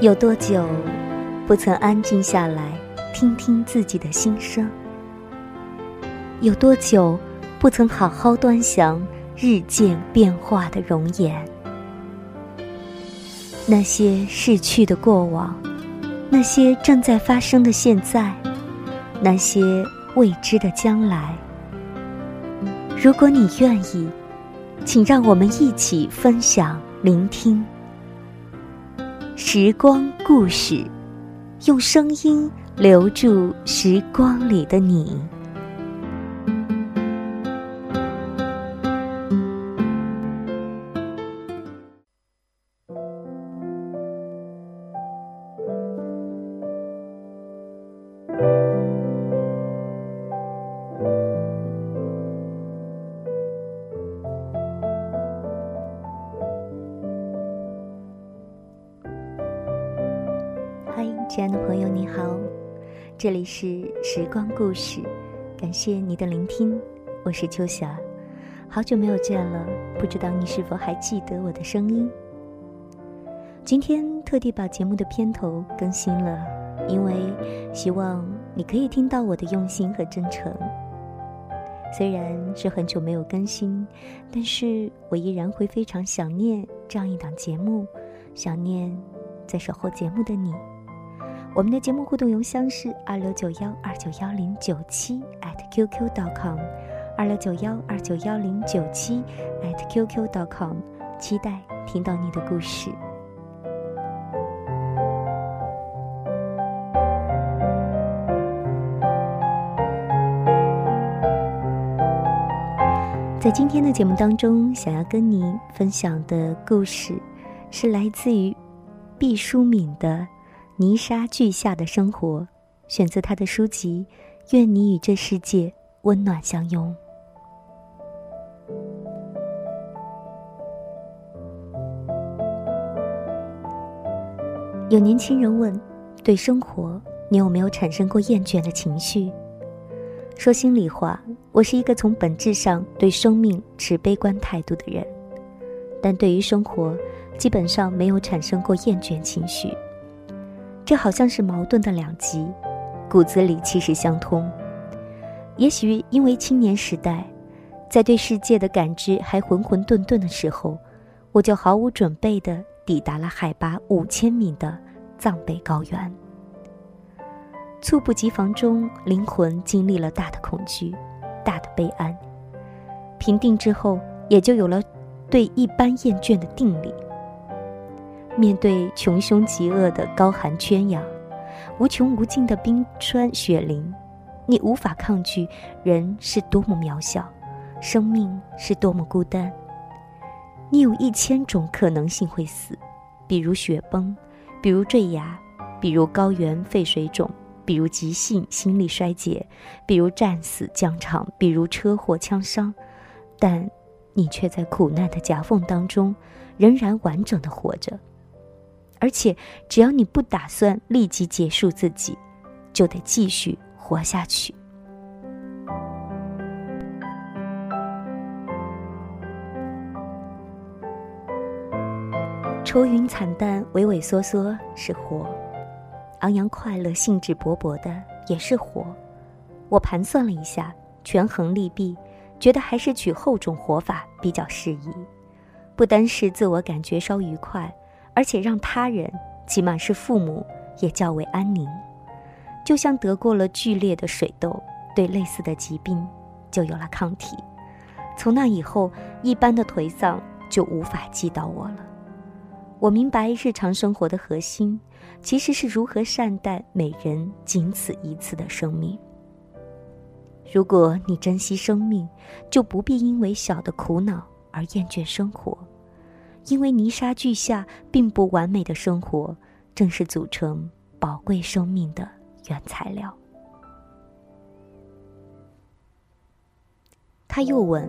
有多久不曾安静下来听听自己的心声？有多久不曾好好端详日渐变化的容颜？那些逝去的过往，那些正在发生的现在，那些未知的将来。如果你愿意，请让我们一起分享、聆听。时光故事，用声音留住时光里的你。这里是时光故事，感谢你的聆听，我是秋霞，好久没有见了，不知道你是否还记得我的声音？今天特地把节目的片头更新了，因为希望你可以听到我的用心和真诚。虽然是很久没有更新，但是我依然会非常想念这样一档节目，想念在守候节目的你。我们的节目互动邮箱是二六九幺二九幺零九七 @QQ.com，二六九幺二九幺零九七 @QQ.com，期待听到你的故事。在今天的节目当中，想要跟你分享的故事，是来自于毕淑敏的。泥沙俱下的生活，选择他的书籍。愿你与这世界温暖相拥。有年轻人问：对生活，你有没有产生过厌倦的情绪？说心里话，我是一个从本质上对生命持悲观态度的人，但对于生活，基本上没有产生过厌倦情绪。这好像是矛盾的两极，骨子里其实相通。也许因为青年时代，在对世界的感知还浑浑沌沌的时候，我就毫无准备地抵达了海拔五千米的藏北高原。猝不及防中，灵魂经历了大的恐惧，大的悲哀。平定之后，也就有了对一般厌倦的定力。面对穷凶极恶的高寒圈养，无穷无尽的冰川雪林，你无法抗拒人是多么渺小，生命是多么孤单。你有一千种可能性会死，比如雪崩，比如坠崖，比如高原肺水肿，比如急性心力衰竭，比如战死疆场，比如车祸枪伤，但你却在苦难的夹缝当中，仍然完整的活着。而且，只要你不打算立即结束自己，就得继续活下去。愁云惨淡、畏畏缩缩是活；昂扬快乐、兴致勃勃的也是活。我盘算了一下，权衡利弊，觉得还是取后种活法比较适宜，不单是自我感觉稍愉快。而且让他人，起码是父母，也较为安宁。就像得过了剧烈的水痘，对类似的疾病就有了抗体。从那以后，一般的颓丧就无法击倒我了。我明白，日常生活的核心，其实是如何善待每人仅此一次的生命。如果你珍惜生命，就不必因为小的苦恼而厌倦生活。因为泥沙俱下并不完美的生活，正是组成宝贵生命的原材料。他又问：“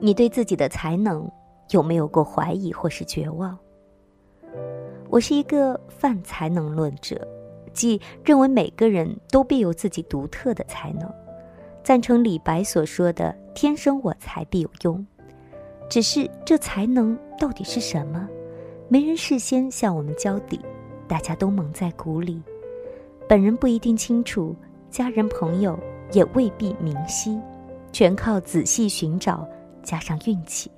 你对自己的才能有没有过怀疑或是绝望？”我是一个泛才能论者，即认为每个人都必有自己独特的才能，赞成李白所说的“天生我材必有用”。只是这才能到底是什么？没人事先向我们交底，大家都蒙在鼓里，本人不一定清楚，家人朋友也未必明晰，全靠仔细寻找加上运气。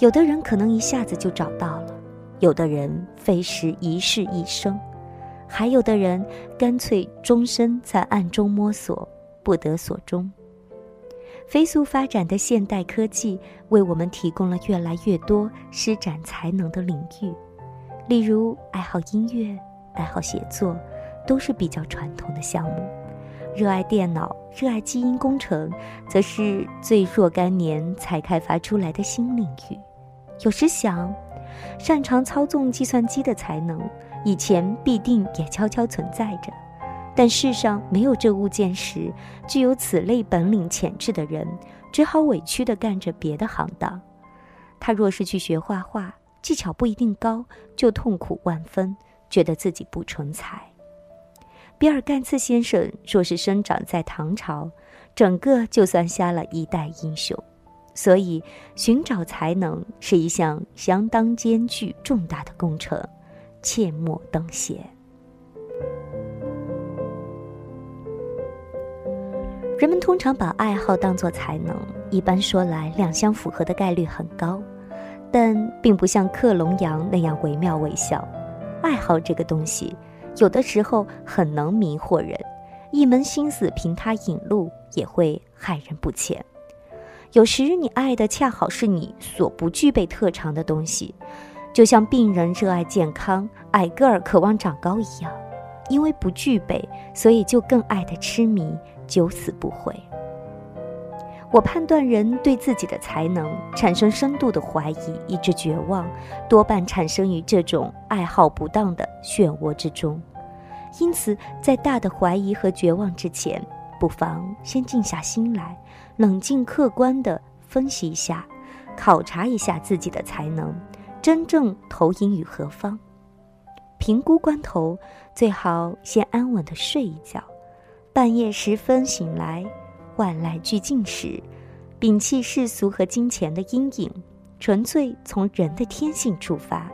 有的人可能一下子就找到了，有的人费时一世一生，还有的人干脆终身在暗中摸索，不得所终。飞速发展的现代科技为我们提供了越来越多施展才能的领域，例如爱好音乐、爱好写作，都是比较传统的项目；热爱电脑、热爱基因工程，则是最若干年才开发出来的新领域。有时想，擅长操纵计算机的才能，以前必定也悄悄存在着。但世上没有这物件时，具有此类本领潜质的人，只好委屈地干着别的行当。他若是去学画画，技巧不一定高，就痛苦万分，觉得自己不成才。比尔·盖茨先生若是生长在唐朝，整个就算瞎了一代英雄。所以，寻找才能是一项相当艰巨重大的工程，切莫等闲。人们通常把爱好当作才能，一般说来，两相符合的概率很高，但并不像克隆羊那样惟妙惟肖。爱好这个东西，有的时候很能迷惑人，一门心思凭它引路，也会害人不浅。有时你爱的恰好是你所不具备特长的东西，就像病人热爱健康、矮个儿渴望长高一样，因为不具备，所以就更爱的痴迷，九死不悔。我判断人对自己的才能产生深度的怀疑，以致绝望，多半产生于这种爱好不当的漩涡之中。因此，在大的怀疑和绝望之前，不妨先静下心来。冷静客观地分析一下，考察一下自己的才能，真正投影于何方？评估关头，最好先安稳地睡一觉。半夜时分醒来，万籁俱静时，摒弃世俗和金钱的阴影，纯粹从人的天性出发，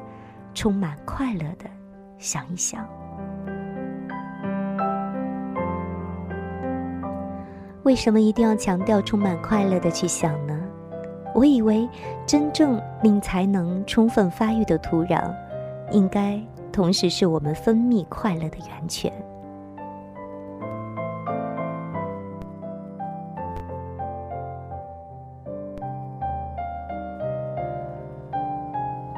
充满快乐的想一想。为什么一定要强调充满快乐的去想呢？我以为，真正令才能充分发育的土壤，应该同时是我们分泌快乐的源泉。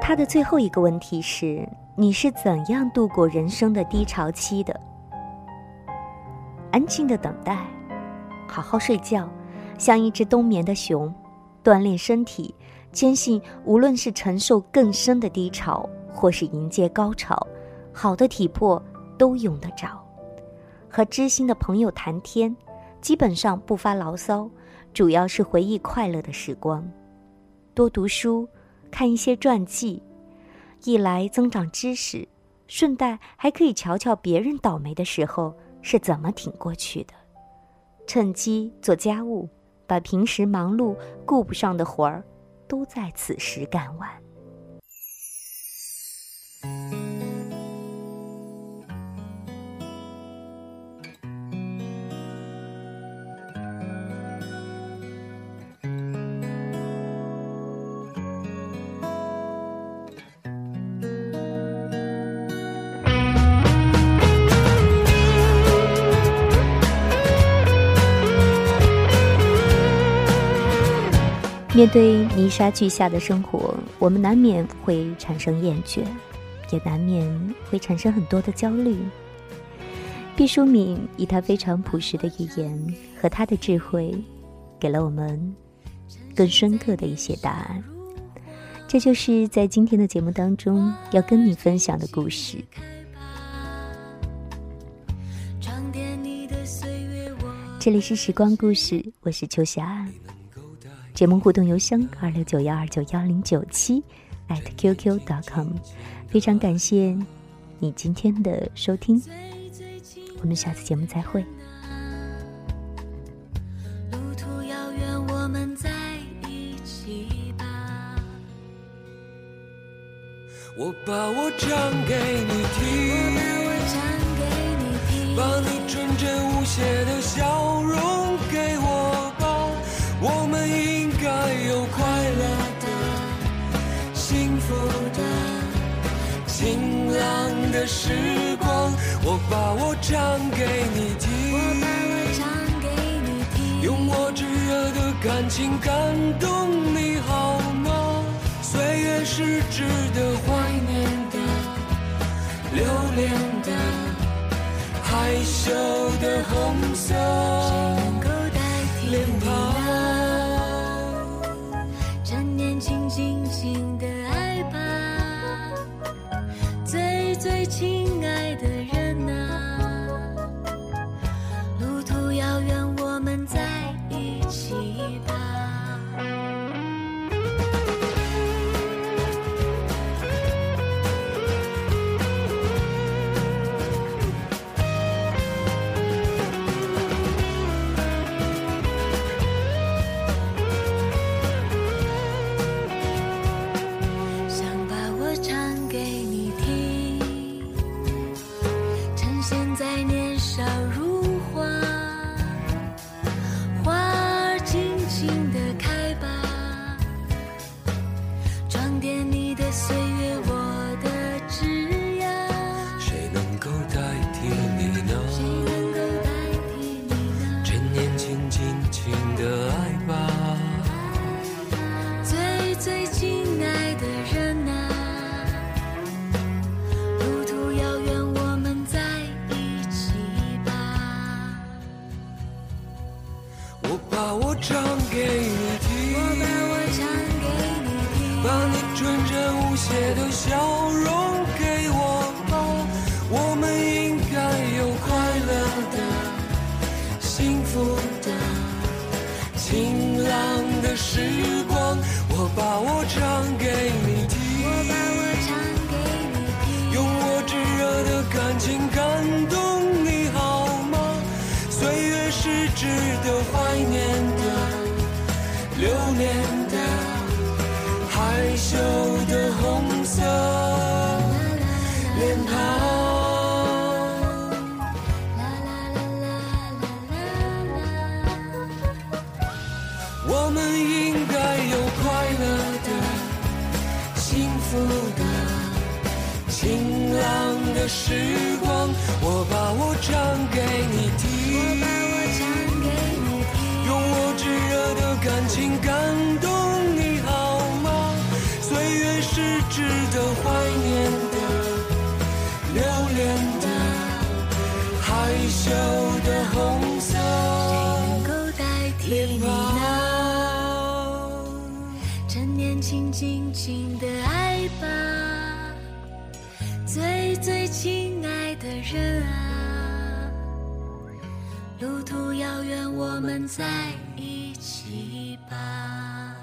他的最后一个问题是：你是怎样度过人生的低潮期的？安静的等待。好好睡觉，像一只冬眠的熊，锻炼身体，坚信无论是承受更深的低潮，或是迎接高潮，好的体魄都用得着。和知心的朋友谈天，基本上不发牢骚，主要是回忆快乐的时光。多读书，看一些传记，一来增长知识，顺带还可以瞧瞧别人倒霉的时候是怎么挺过去的。趁机做家务，把平时忙碌顾不上的活儿，都在此时干完。面对泥沙俱下的生活，我们难免会产生厌倦，也难免会产生很多的焦虑。毕淑敏以她非常朴实的语言和她的智慧，给了我们更深刻的一些答案。这就是在今天的节目当中要跟你分享的故事。这里是时光故事，我是秋霞。节目互动邮箱二六九幺二九幺零九七，at qq.com，非常感谢你今天的收听，我们下次节目再会。路途遥远，我们在一起吧。我把我唱给你听，把你纯真无邪的时光。我把我唱给你听。我把我唱给你听用我炙热的感情感动你好吗？岁月是值得怀念的、留恋的、害羞的红色切都消我们应该有快乐的、幸福的、晴朗的时光。我把我唱给你听，用我炙热的感情感动你好吗？岁月。是值得怀念的、留恋的、害羞年轻，尽情的爱吧，最最亲爱的人啊，路途遥远，我们在一起吧。